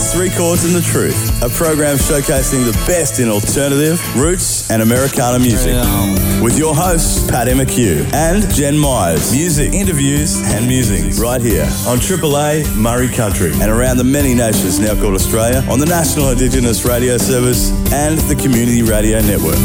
Three Chords and the Truth, a program showcasing the best in alternative, roots, and Americana music. With your hosts, Paddy McHugh and Jen Myers. Music, interviews, and music right here on AAA Murri Country and around the many nations now called Australia on the National Indigenous Radio Service and the Community Radio Network.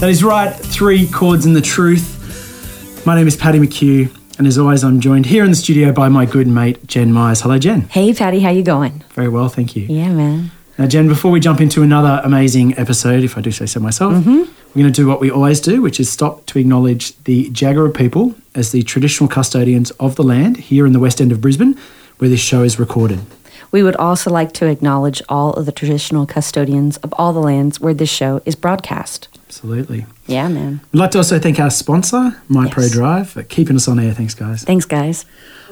That is right, three chords and the truth. My name is Paddy McHugh, and as always, I'm joined here in the studio by my good mate Jen Myers. Hello, Jen. Hey, Paddy, how you going? Very well, thank you. Yeah, man. Now, Jen, before we jump into another amazing episode, if I do say so myself, Mm-hmm. we're going to do what we always do, which is stop to acknowledge the Jagera people as the traditional custodians of the land here in the west end of Brisbane, where this show is recorded. We would also like to acknowledge all of the traditional custodians of all the lands where this show is broadcast. Absolutely. Yeah, man. We'd like to also thank our sponsor, MyPro Yes. Drive, for keeping us on air. Thanks, guys. Thanks, guys.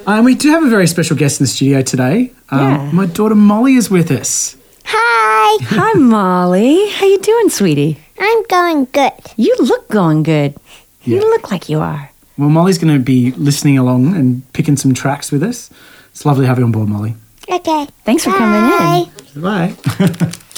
Um, we do have a very special guest in the studio today. Um, Yeah. My daughter Molly is with us. Hi, Hi, Molly. How you doing, sweetie? I'm going good. You look going good. You look like you are. Well, Molly's going to be listening along and picking some tracks with us. It's lovely to have you on board, Molly. Okay. Thanks for coming in. Bye.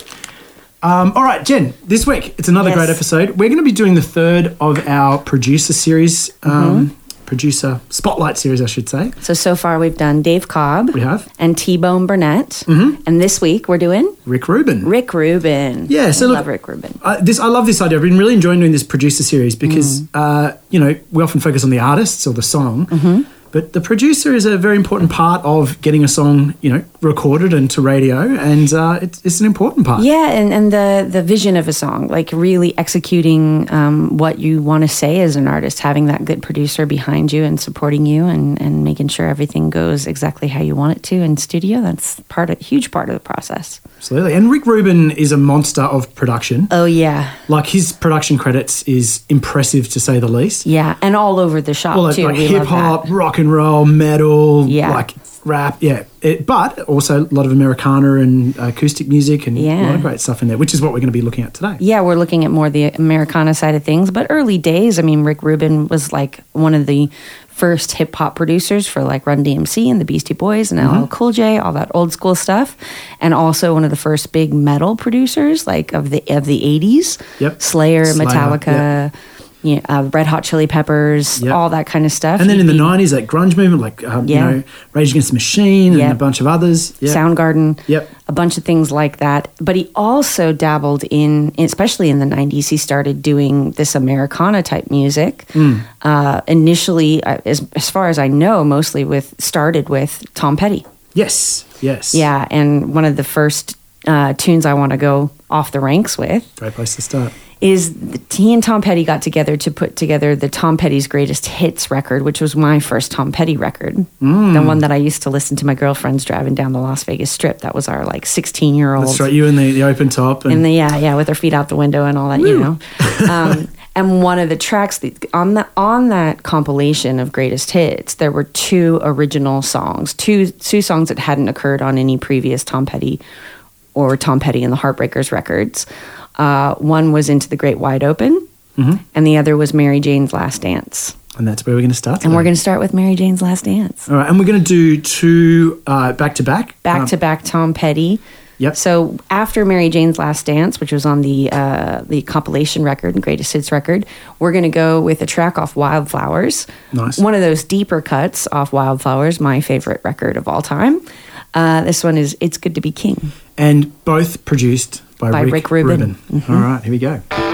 um, all right, Jen, this week it's another Yes. great episode. We're going to be doing the third of our producer series, um, Mm-hmm. producer spotlight series, I should say. So, so far we've done Dave Cobb We have and T Bone Burnett. And this week we're doing Rick Rubin. Rick Rubin. Yeah, so I look- love Rick Rubin. Uh, this I love this idea. I've been really enjoying doing this producer series because Mm. uh, you know we often focus on the artists or the song, Mm-hmm. but the producer is a very important part of getting a song you know recorded and to radio, and uh, it's, it's an important part. Yeah, and, and the the vision of a song, like really executing um, what you want to say as an artist, having that good producer behind you and supporting you, and, and making sure everything goes exactly how you want it to in studio. That's part of huge part of the process. absolutely. And Rick Rubin is a monster of production. Oh yeah, like his production credits is impressive to say the least. yeah, and all over the shop Well, too. like we hip hop, rock and roll, metal, Yeah. like rap, yeah. It, but also a lot of Americana and acoustic music and a lot of great stuff in there, which is what we're going to be looking at today. Yeah, we're looking at more the Americana side of things, but early days. I mean, Rick Rubin was like one of the first hip hop producers for like Run DMC and the Beastie Boys and Mm-hmm. LL Cool J, all that old school stuff, and also one of the first big metal producers like of the of the eighties. Yep. Slayer, Slayer, Metallica. Yeah, uh, Red Hot Chili Peppers, Yep. all that kind of stuff. And then in the be- 90s, like grunge movement, like, um, Yeah. you know, Rage Against the Machine and a bunch of others. Yeah. Soundgarden, Yep. a bunch of things like that. But he also dabbled in, especially in the 90s, he started doing this Americana type music. Hmm. Uh, initially, uh, as, as far as I know, mostly with, started with Tom Petty. Yes. Yes. Yeah, and one of the first uh, tunes I want to go off the ranks with Great place to start. Is he and Tom Petty got together to put together the Tom Petty's Greatest Hits record, which was my first Tom Petty record. Mm. The one that I used to listen to my girlfriends driving down the Las Vegas Strip. That was our like 16 year old. That's right. You in the, the open top. And, And the, yeah, yeah, with their feet out the window and all that, you know. Um, and one of the tracks on that on that compilation of greatest hits, there were two original songs, two two songs that hadn't occurred on any previous Tom Petty or Tom Petty and the Heartbreakers records. Uh, one was Into the Great Wide Open, and the other was Mary Jane's Last Dance. and that's where we're going to start. And we're going to start with Mary Jane's Last Dance. All right. And we're going to do two uh, back to back. back Um, to back Tom Petty. Yep. So after Mary Jane's Last Dance, which was on the uh, the compilation record and greatest hits record, we're going to go with a track off Wildflowers. Nice. One of those deeper cuts off Wildflowers, my favorite record of all time. Uh, this one is "It's Good to Be King." And both produced by, By Rick, Rick Rubin. Mm-hmm. All right. Here we go.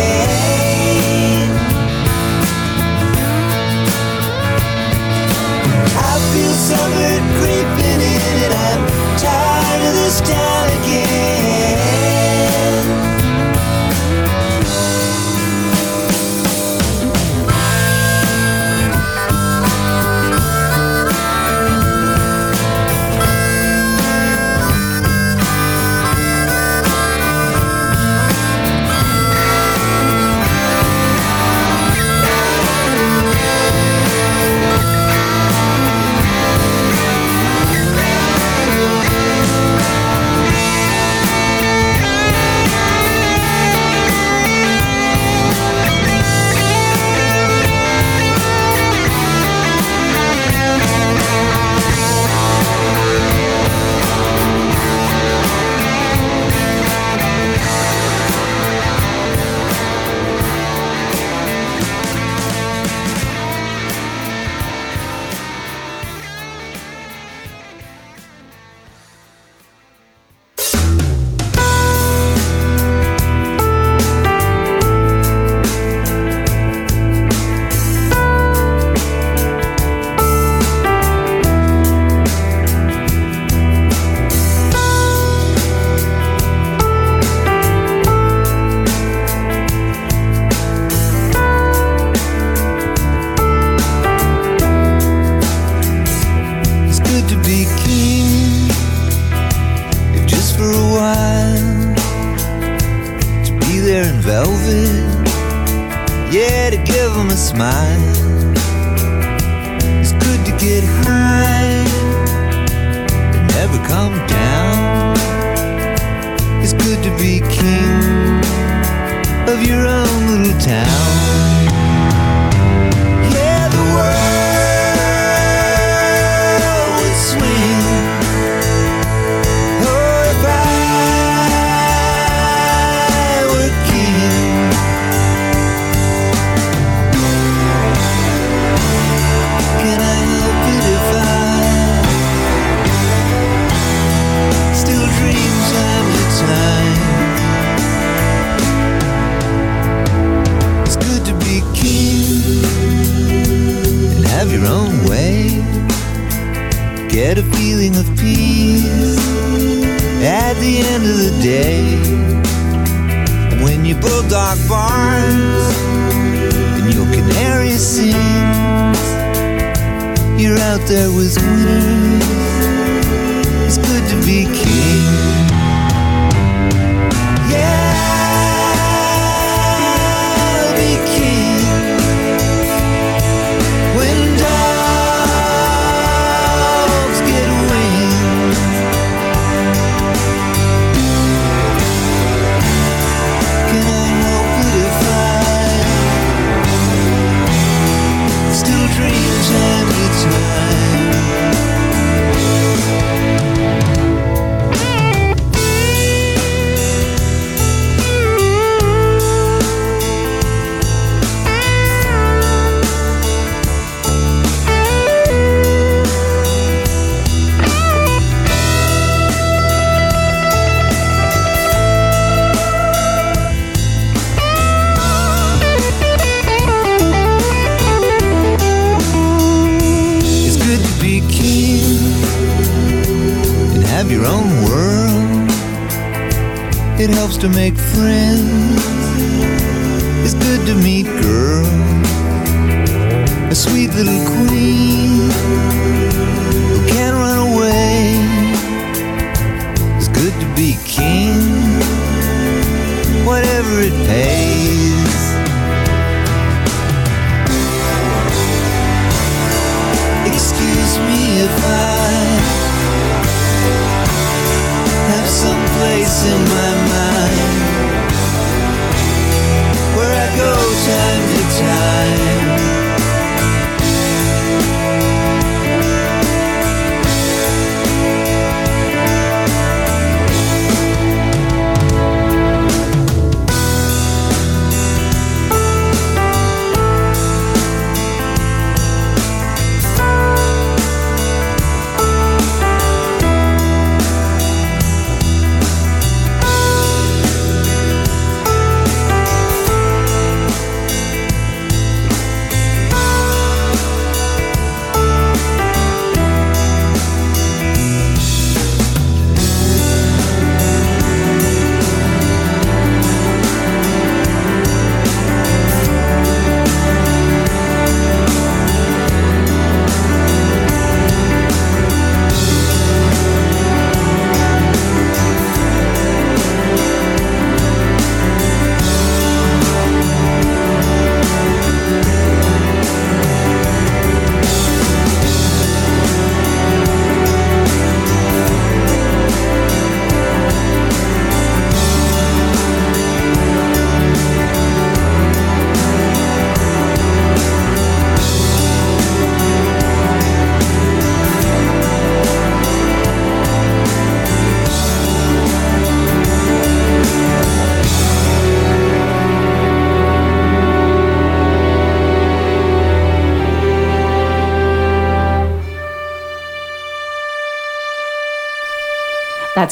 Summer creeping in, and I'm tired of this town again. Make friends.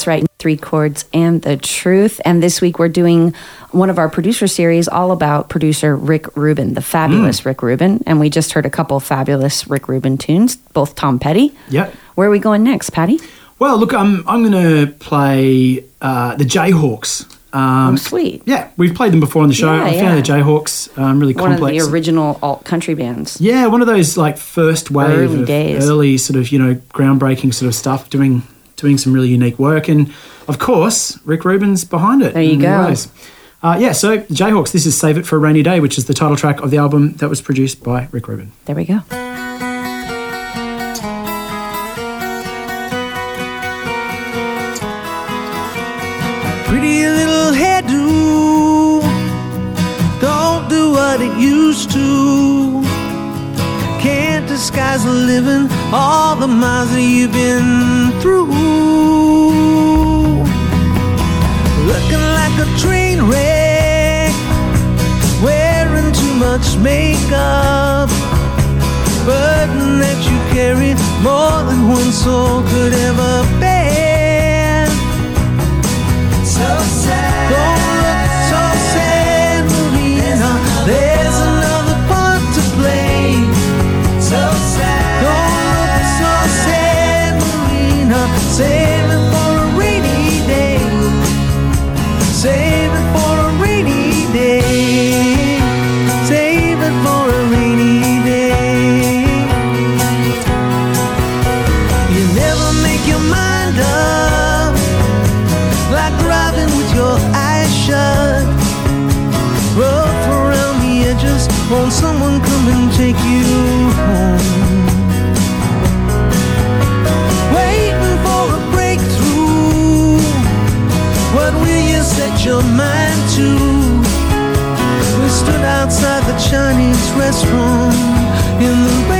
That's right, three chords and the truth. And this week we're doing one of our producer series all about producer Rick Rubin, the fabulous Rick Rubin. And we just heard a couple fabulous Rick Rubin tunes, both Tom Petty. Yep. Where are we going next, Paddy? Well, look, I'm I'm going to play uh, the Jayhawks. Um, oh, sweet. Yeah, we've played them before on the show. Yeah, I found yeah. the Jayhawks um, really One complex. of the original alt country bands. yeah, one of those like first wave Early days. early sort of you know groundbreaking sort of stuff, doing doing some really unique work, and of course Rick Rubin's behind it. There you go. ways. Uh, yeah, so Jayhawks, this is "Save It for a Rainy Day," which is the title track of the album that was produced by Rick Rubin. There we go. Pretty little hairdo. Don't do what it used to. Disguise the living, all the miles that you've been through. Looking like a train wreck, wearing too much makeup. Burden that you carry more than one soul could ever bear. So sad. Don't you set your mind to. We stood outside the Chinese restaurant in the rain.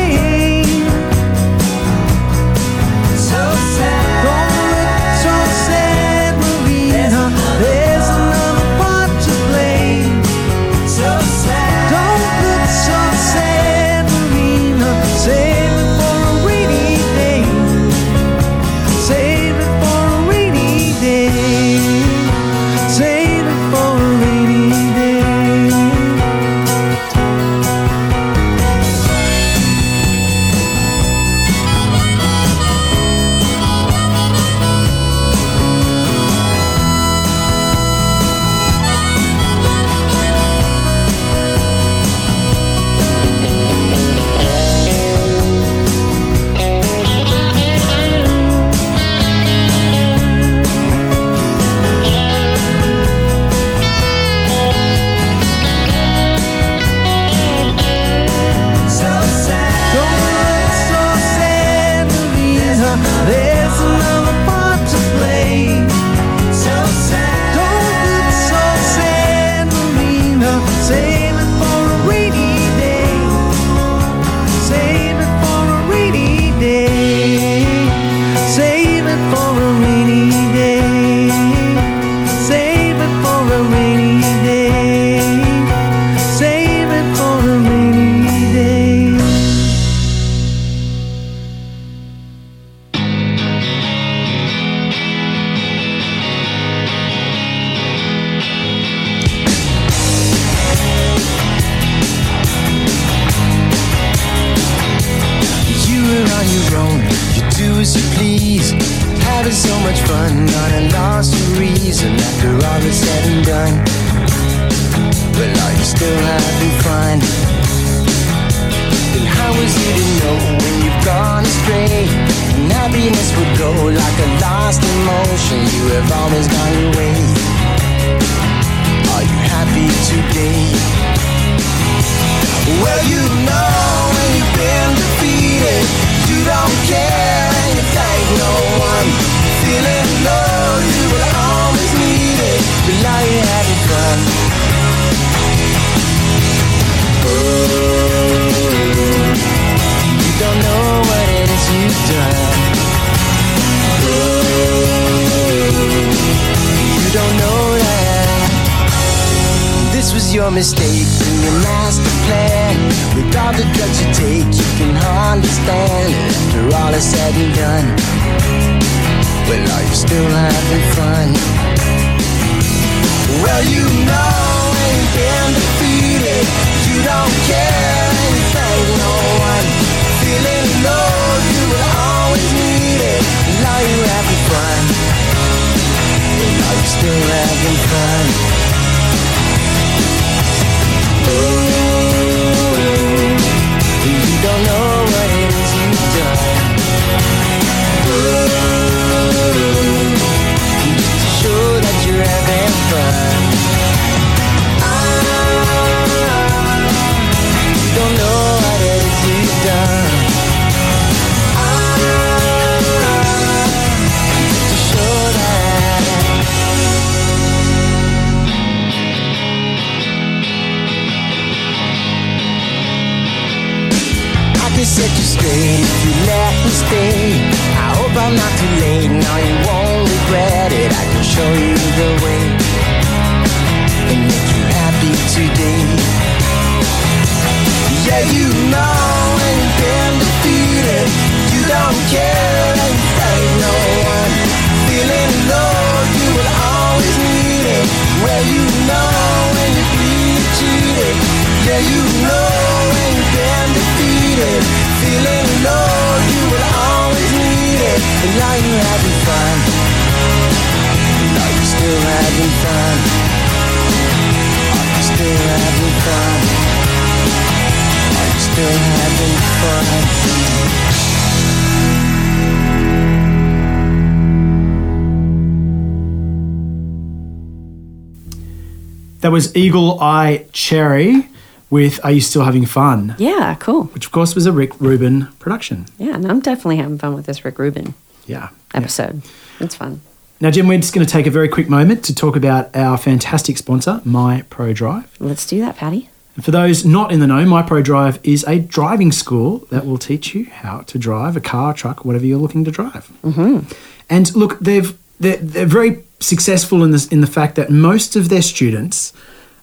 Was Eagle Eye Cherry with Are You Still Having Fun? Yeah, cool. Which, of course, was a Rick Rubin production. Yeah, and I'm definitely having fun with this Rick Rubin Yeah. episode. It's fun. Now, Jim, we're just going to take a very quick moment to talk about our fantastic sponsor, My Pro Drive. Let's do that, Paddy. And for those not in the know, My Pro Drive is a driving school that will teach you how to drive a car, truck, whatever you're looking to drive. Mm-hmm. And look, they've they're, they're very successful in this in the fact that most of their students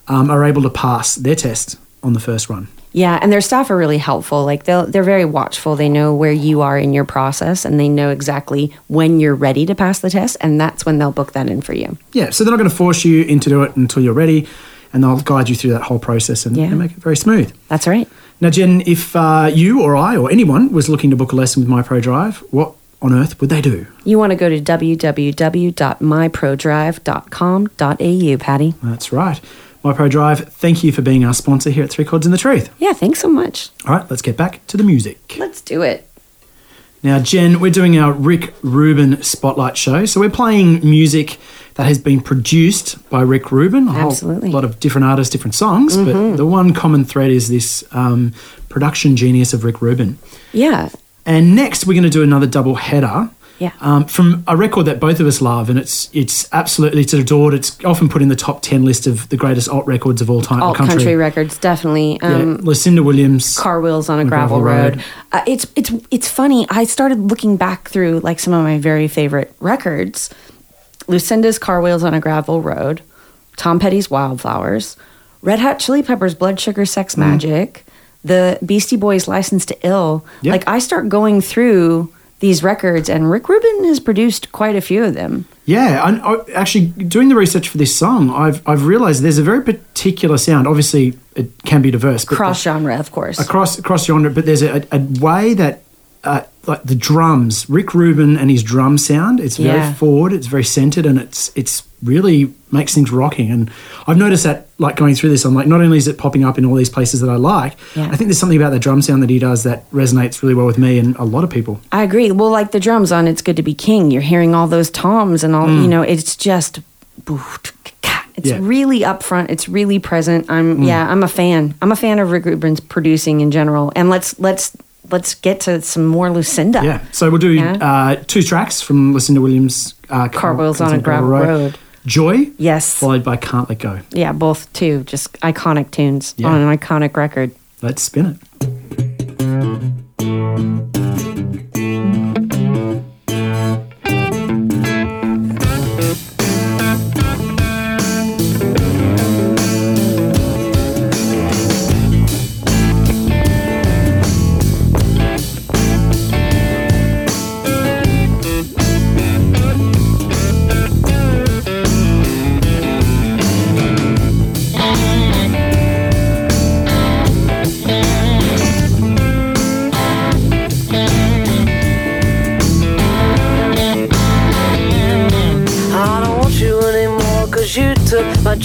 um, are able to pass their test on the first run. Yeah, and their staff are really helpful. Like they'll they're very watchful. They know where you are in your process and they know exactly when you're ready to pass the test and that's when they'll book that in for you. Yeah, so they're not going to force you into do it until you're ready, and they'll guide you through that whole process and, Yeah. and make it very smooth. That's right. Now, Jen, if uh, you or I or anyone was looking to book a lesson with My Pro Drive, what on earth would they do? You want to go to www.myprodrive.com.au, Paddy. That's right. MyProDrive, thank you for being our sponsor here at Three Chords in the Truth. Yeah, thanks so much. All right, let's get back to the music. Let's do it. Now, Jen, we're doing our Rick Rubin Spotlight show. So we're playing music that has been produced by Rick Rubin. A Absolutely. lot of different artists, different songs, but the one common thread is this um, production genius of Rick Rubin. Yeah. And next, we're going to do another double header. Yeah. Um, from a record that both of us love, and it's it's absolutely it's adored. It's often put in the top ten list of the greatest alt records of all time. Alt country. records, definitely. Yeah, Um, Lucinda Williams. car wheels on a gravel, gravel road. road. Uh, it's it's it's funny. I started looking back through like some of my very favorite records. Lucinda's Car Wheels on a Gravel Road, Tom Petty's Wildflowers, Red Hot Chili Peppers Blood Sugar Sex Magik, the Beastie Boys License to Ill. Yeah. Like I start going through these records and Rick Rubin has produced quite a few of them. Yeah, and I, actually doing the research for this song, I've I've realised there's a very particular sound. Obviously, it can be diverse, but Cross genre, of course. across across genre. But there's a, a way that uh, like the drums, Rick Rubin and his drum sound. It's very Yeah. forward. It's very centered, and it's it's really makes things rocking. And I've noticed that like going through this, I'm like, not only is it popping up in all these places that I like, Yeah. I think there's something about the drum sound that he does that resonates really well with me and a lot of people. I agree. Well, like the drums on "It's Good to Be King," you're hearing all those toms and all. You know, it's just. It's Yeah. really upfront. It's really present. I'm yeah. I'm a fan. I'm a fan of Rick Rubin's producing in general. And let's let's let's get to some more Lucinda. Yeah. So we'll do Yeah. uh, two tracks from Lucinda Williams' uh, Car Wheels on a Gravel Road. Joy. Yes. Followed by Can't Let Go. Yeah, both too. Just iconic tunes Yeah. on an iconic record. Let's spin it.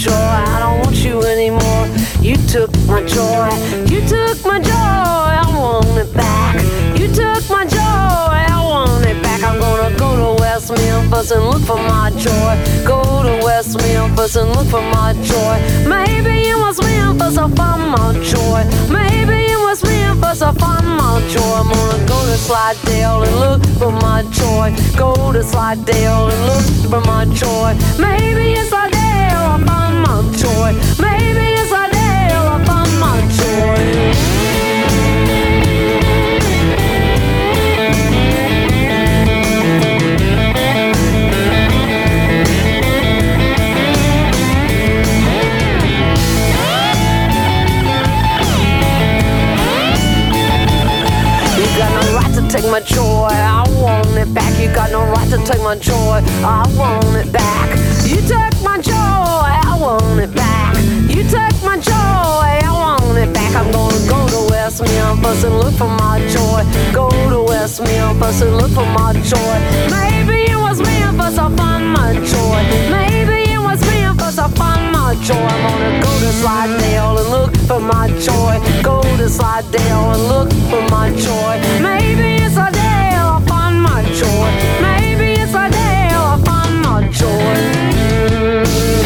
Joy. I don't want you anymore. You took my joy. You took my joy. I want it back. You took my joy. I want it back. I'm gonna go to West Memphis and look for my joy. Go to West Memphis and look for my joy. Maybe in West Memphis I'll find my joy. Maybe in West Memphis I'll find my joy. I'm gonna go to Slidell and look for my joy. Go to Slidell and look for my joy. Maybe in Slidell I'll find my joy. Maybe in Slidell I'll find my joy. You got no right to take my joy. I want it back. You got no right to take my joy. I want it back. You took my joy. I want it back. You took my joy. I want it back. I'm gonna go to West Memphis and look for my joy. Go to West Memphis and look for my joy. Maybe in West Memphis I'll find my joy. Maybe in West Memphis I'll find my joy. I'm gonna go to Slidell and look for my joy. Go to Slidell and look for my joy. Maybe in Slidell I'll find my joy. Maybe in Slidell I'll find my joy.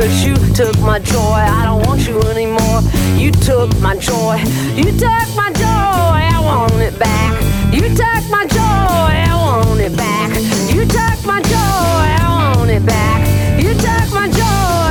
Cause you took my joy. I don't want you anymore. You took my joy. You took my joy. I want it back. You took my joy. I want it back. You took my joy. I want it back. You took my joy.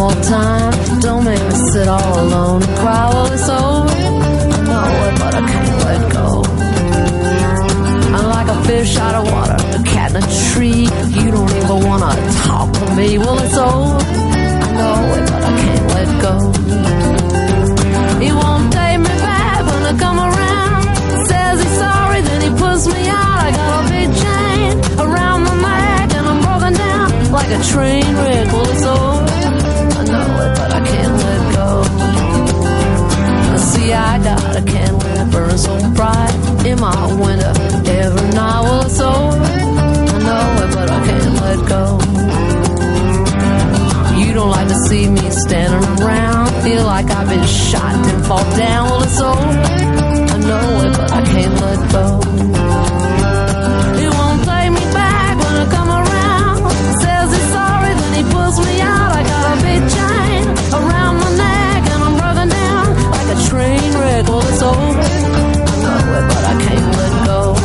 More time. Don't make me sit all alone and cry while it's over. I know it, but I can't let go. I'm like a fish out of water, a cat in a tree. You don't even wanna talk to me. Well, it's over. I know it, but I can't let go. He won't take me back when I come around. Says he's sorry, then he puts me out. I got a big chain around my neck, and I'm broken down like a train wreck. Well, it's over. I can't let go. See, I got a candle that burns so bright in my window every night. Well, it's over. I know it, but I can't let go. You don't like to see me standing around. Feel like I've been shot and fall down. Well, it's over. I know it, but I can't let go. Well. I know it, but I can't let go.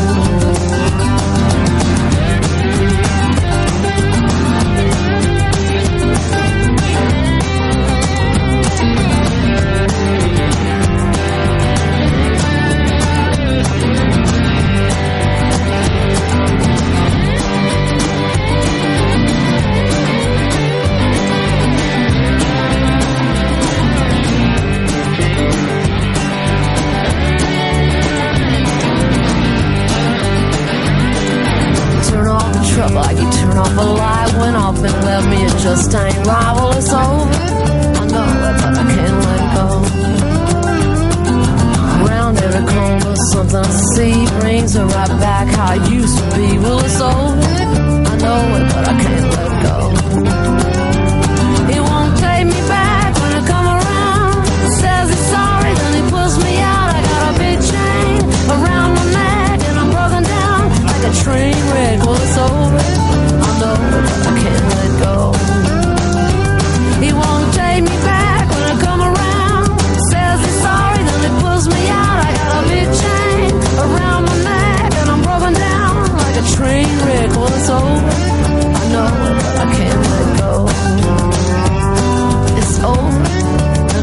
Trouble you turn off a light. Went off and left me, it just ain't right. Well, it's over. I know it, but I can't let go. Around every corner, something I see brings her right back how I used to be. Well, it's over. I know it, but I can't let go.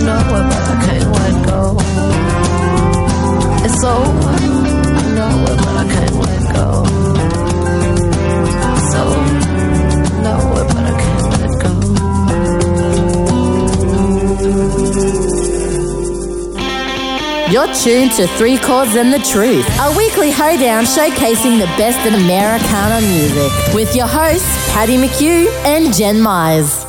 Know I can't let go. It's. I know it, but I can't let go. Over. I know it, but I can't let go. You're tuned to Three Chords and the Truth, a weekly hoedown showcasing the best in Americana music with your hosts, Paddy McHugh and Jen Myers.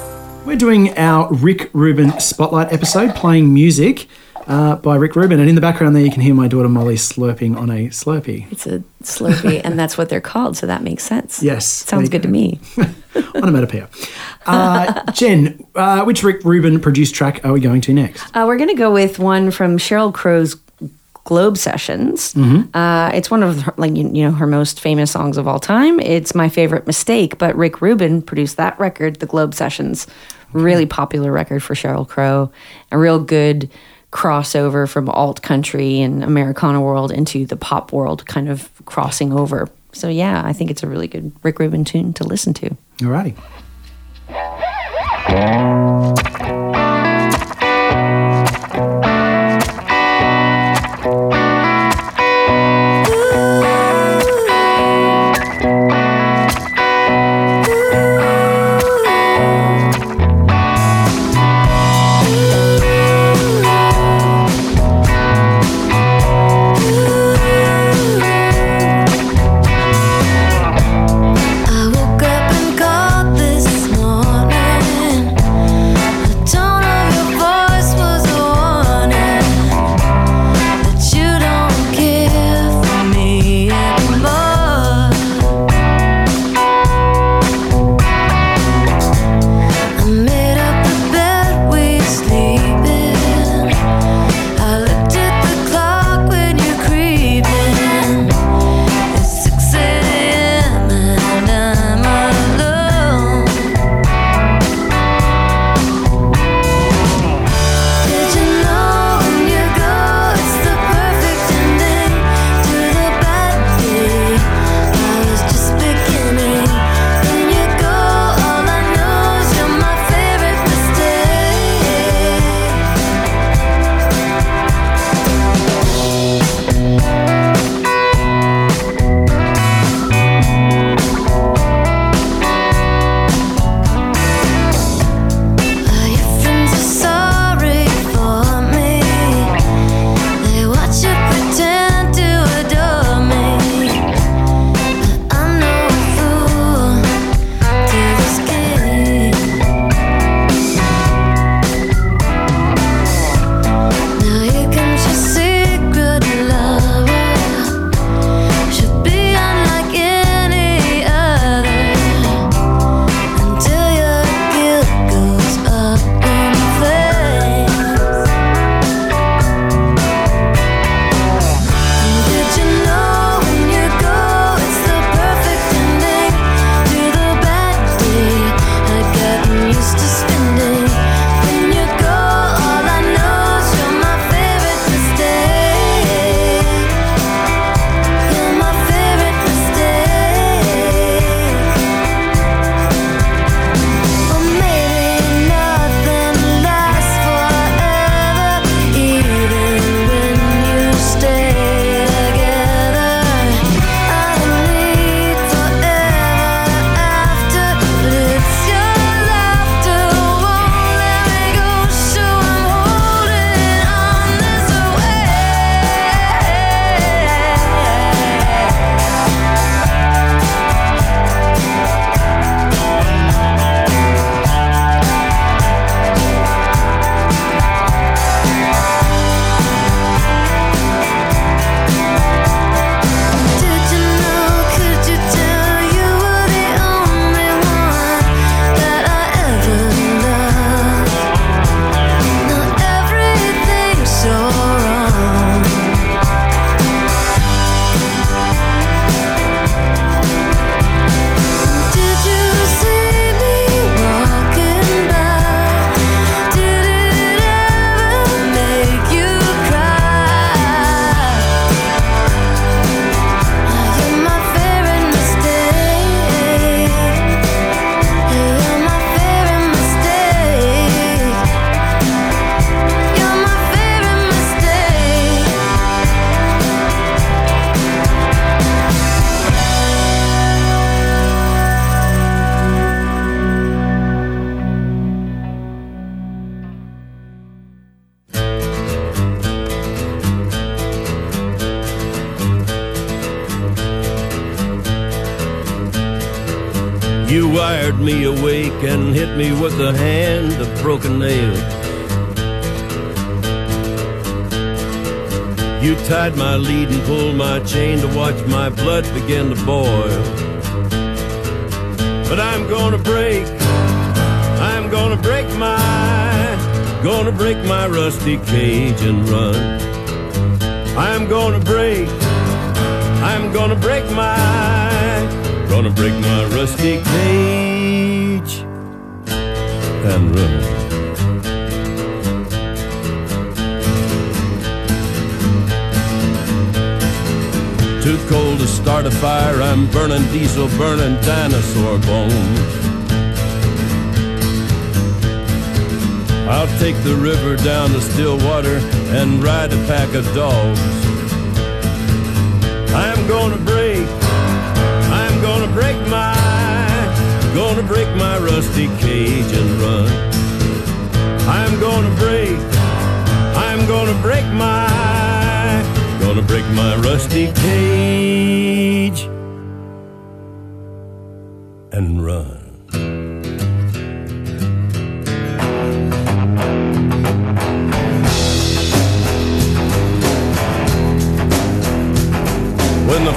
We're doing our Rick Rubin Spotlight episode, playing music uh, by Rick Rubin. And in the background there, you can hear my daughter Molly slurping on a Slurpee. It's a Slurpee, and that's what they're called, so that makes sense. Yes. Sounds good go. to me. Onomatopoeia. Uh, Jen, uh, which Rick Rubin produced track are we going to next? Uh, we're going to go with one from Sheryl Crow's Globe Sessions. Mm-hmm. Uh, it's one of her, like you, you, know her most famous songs of all time. It's my favorite mistake, but Rick Rubin produced that record, the Globe Sessions, okay. really popular record for Sheryl Crow, a real good crossover from alt country and Americana world into the pop world, kind of crossing over. So yeah, I think it's a really good Rick Rubin tune to listen to. Alrighty. Take the river down to Stillwater and ride a pack of dogs. I'm gonna break, I'm gonna break my, gonna break my rusty cage and run. I'm gonna break, I'm gonna break my, gonna break my rusty cage and run.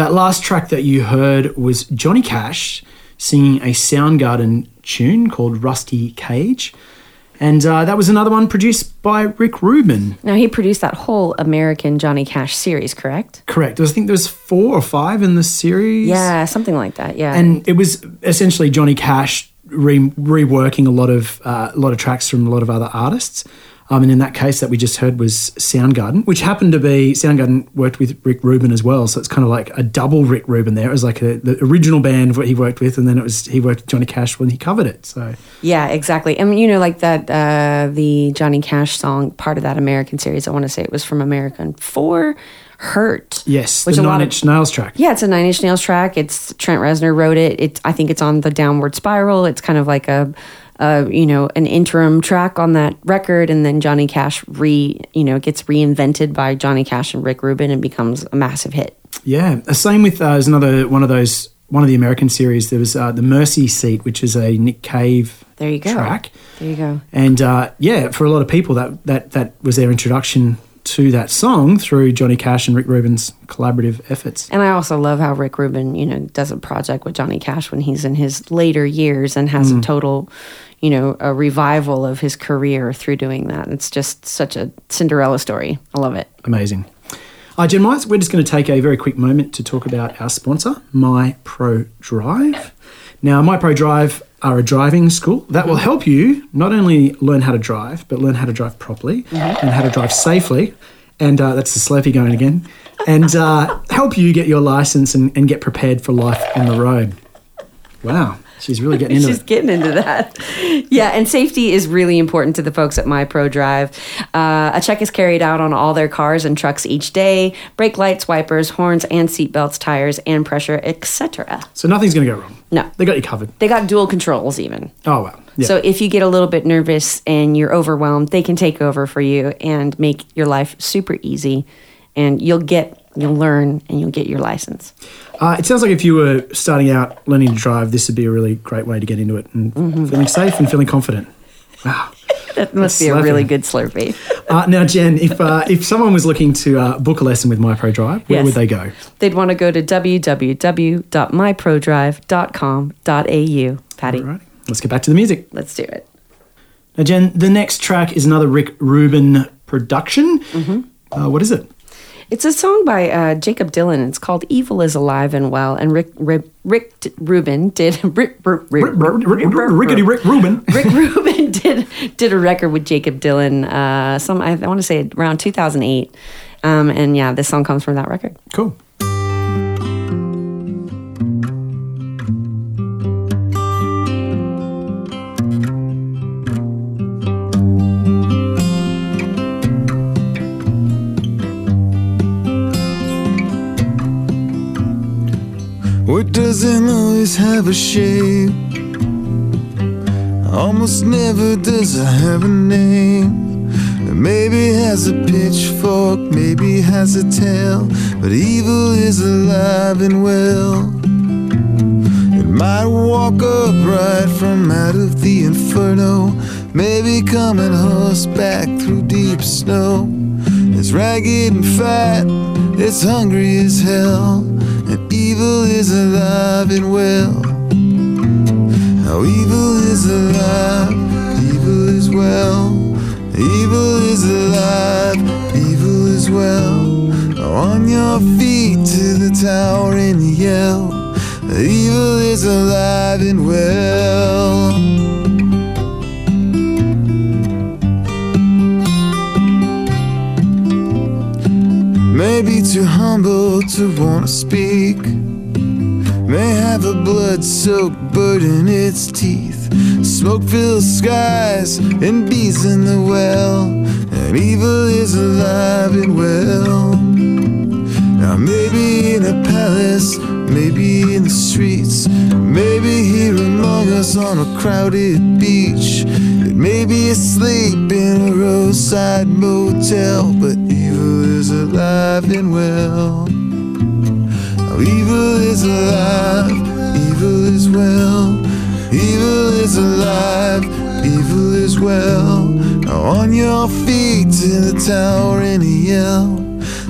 That last track that you heard was Johnny Cash singing a Soundgarden tune called Rusty Cage. And uh, that was another one produced by Rick Rubin. Now he produced that whole American Johnny Cash series, correct? Correct. I think there was four or five in the series. Yeah, something like that. Yeah. And it was essentially Johnny Cash re- reworking a lot of uh, a lot of tracks from a lot of other artists. Um, and in that case, that we just heard was Soundgarden, which happened to be Soundgarden worked with Rick Rubin as well. So it's kind of like a double Rick Rubin there. It was like a, the original band what he worked with, and then it was he worked with Johnny Cash when he covered it. So Yeah, exactly. And you know, like that, uh, the Johnny Cash song, part of that American series, I want to say it was from American 4, Hurt. yes, Which the a lot Nine of- Inch Nails track. Yeah, it's a Nine Inch Nails track. It's Trent Reznor wrote it. It's I think it's on the Downward Spiral. It's kind of like a, a you know an interim track on that record, and then Johnny Cash re you know gets reinvented by Johnny Cash and Rick Rubin and becomes a massive hit. Yeah, uh, same with uh, there's another one of those one of the American series. There was uh, the Mercy Seat, which is a Nick Cave There you go. track. There you go. And uh, yeah, for a lot of people, that that that was their introduction to that song through Johnny Cash and Rick Rubin's collaborative efforts. And I also love how Rick Rubin, you know, does a project with Johnny Cash when he's in his later years and has a total, you know, a revival of his career through doing that. It's just such a Cinderella story. I love it. Amazing. Uh, Jen Myers, we're just going to take a very quick moment to talk about our sponsor, My Pro Drive. Now, My Pro Drive are a driving school that will help you not only learn how to drive, but learn how to drive properly and how to drive safely. And uh, that's the Slurpee going again. And uh, help you get your license and, and get prepared for life on the road. Wow, she's really getting into She's it. getting into that. Yeah, and safety is really important to the folks at My Pro Drive. Uh, a check is carried out on all their cars and trucks each day: brake lights, wipers, horns, and seatbelts, tires, and pressure, etc. So nothing's going to go wrong. No. They got you covered. They got dual controls even. Oh, wow. Yeah. So if you get a little bit nervous and you're overwhelmed, they can take over for you and make your life super easy, and you'll get, you'll learn, and you'll get your license. Uh, it sounds like if you were starting out learning to drive, this would be a really great way to get into it and Mm-hmm. feeling safe and feeling confident. Wow. That must be a really good Slurpee. Uh, now, Jen, if uh, if someone was looking to uh, book a lesson with MyProDrive, where Yes. would they go? They'd want to go to www.myprodrive.com.au. Paddy, All right, let's get back to the music. let's do it. Now, Jen, the next track is another Rick Rubin production. Uh, what is it? It's a song by uh, Jakob Dylan. It's called "Evil Is Alive and Well," and Rick Rick, Rick Rubin did Rick, Rick, Rick, Rickety Rick Rubin. Rick Rubin did did a record with Jakob Dylan. Uh, some I, I want to say around 2008, um, and yeah, this song comes from that record. Cool. What doesn't always have a shape? Almost never does it have a name. Maybe it has a pitchfork, maybe it has a tail, but evil is alive and well. It might walk upright from out of the inferno, maybe coming horseback through deep snow. It's ragged and fat, it's hungry as hell, evil is alive and well. How evil is alive, evil is well. Evil is alive, evil is well. On your feet to the tower and yell. Evil is alive and well. Maybe too humble to wanna speak. May have a blood soaked bird in its teeth. Smoke fills skies and bees in the well. And evil is alive and well. Now, maybe in a palace, maybe in the streets, maybe here among us on a crowded beach. It may be asleep in a roadside motel, but alive and well. How evil is alive, evil is well. Evil is alive, evil is well. Now on your feet to the tower and yell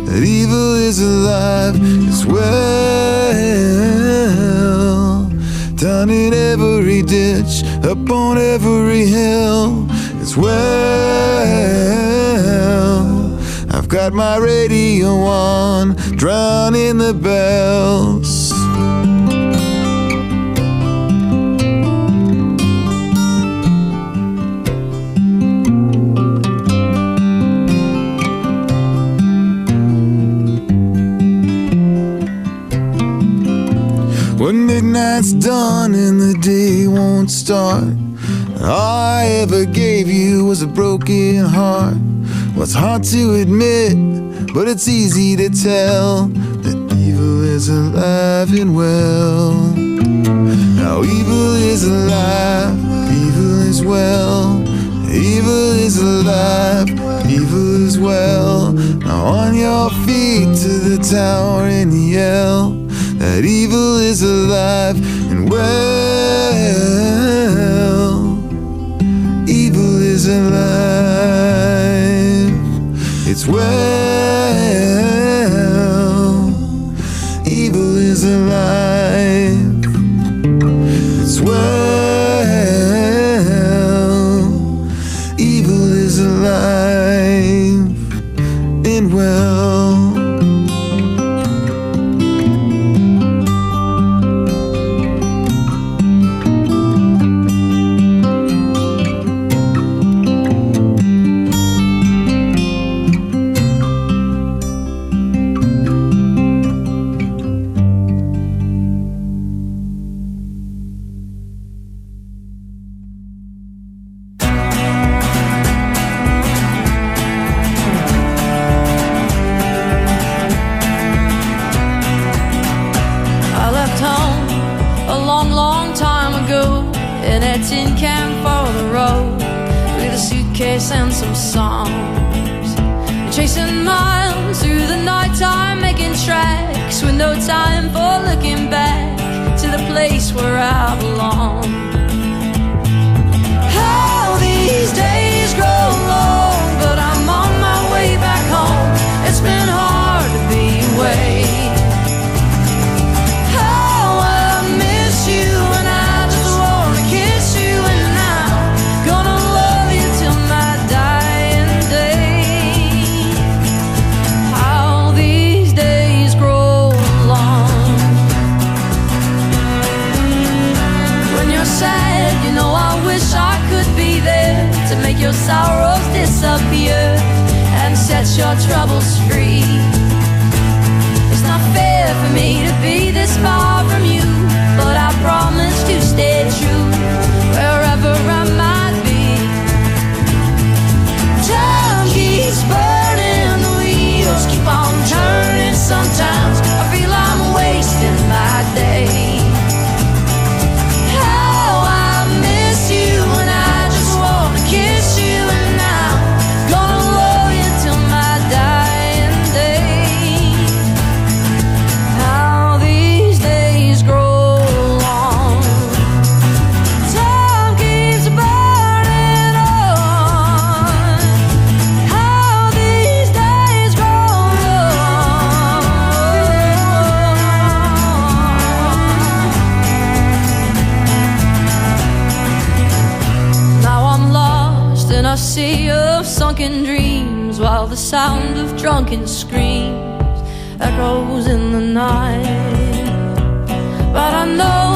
that evil is alive as well. Down in every ditch, up on every hill as well. Got my radio on, drowning the bells. When midnight's done and the day won't start, all I ever gave you was a broken heart. Well, it's hard to admit, but it's easy to tell that evil is alive and well. Now, evil is alive, evil is well. Evil is alive, evil is well. Now, on your feet to the tower and yell that evil is alive and well. Evil is alive, it's well. Evil is alive, it's well. Where I belong. dreams while the sound of drunken screams echoes in the night. But I know.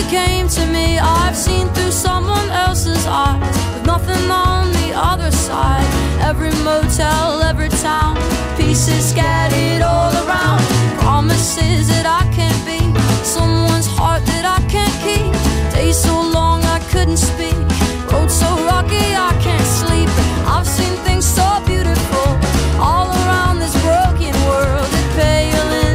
you came to me. I've seen through someone else's eyes, with nothing on the other side. Every motel, every town, pieces scattered all around. Promises that I can't be, someone's heart that I can't keep. Days so long I couldn't speak, road so rocky I can't sleep. I've seen things so beautiful all around this broken world. that's pale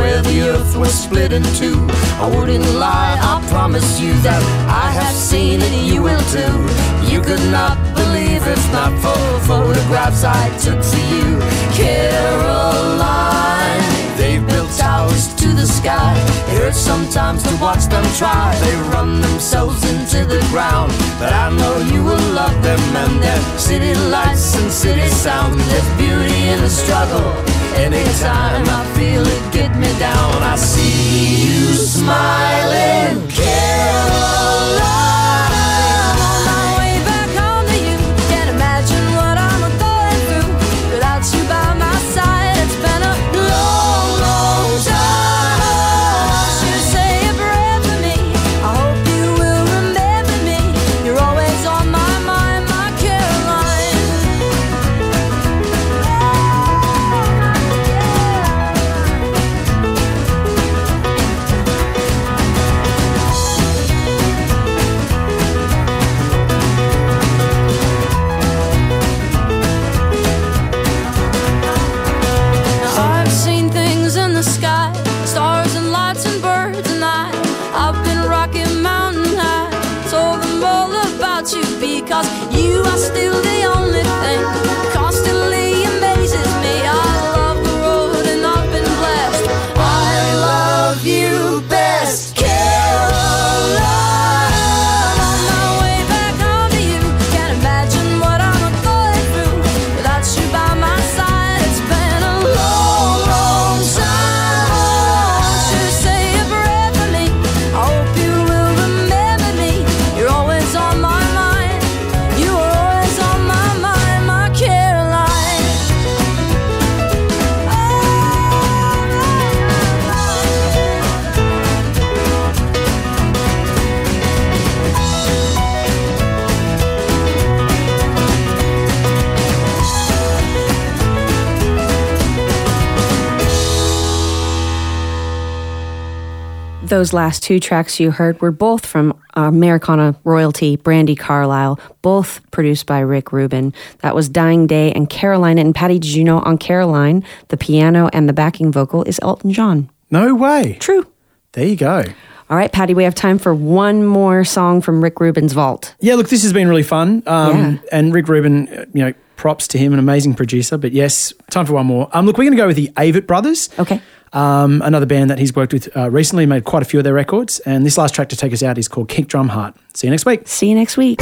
swear the earth was split in two. I wouldn't lie, I promise you that I have seen it, you will too. You could not believe it's not for photographs I took for you. Caroline, they've built towers to the sky. It hurts sometimes to watch them try. They run themselves into the ground. But I know you will love them and their city lights and city sounds. There's beauty in the struggle. Anytime I feel it get me down. Those last two tracks you heard were both from Americana royalty Brandi Carlile, both produced by Rick Rubin. That was Dying Day and Caroline. And Paddy, did you know on Caroline, the piano and the backing vocal is Elton John? No way. True. There you go. All right, Paddy, we have time for one more song from Rick Rubin's vault. Yeah, look, this has been really fun. Um, Yeah. And Rick Rubin, uh, you know, props to him, an amazing producer. But yes, time for one more. Um, look, we're going to go with the Avett Brothers. Okay. Um, another band that he's worked with uh, recently, made quite a few of their records. And this last track to take us out is called Kick Drum Heart. See you next week. See you next week.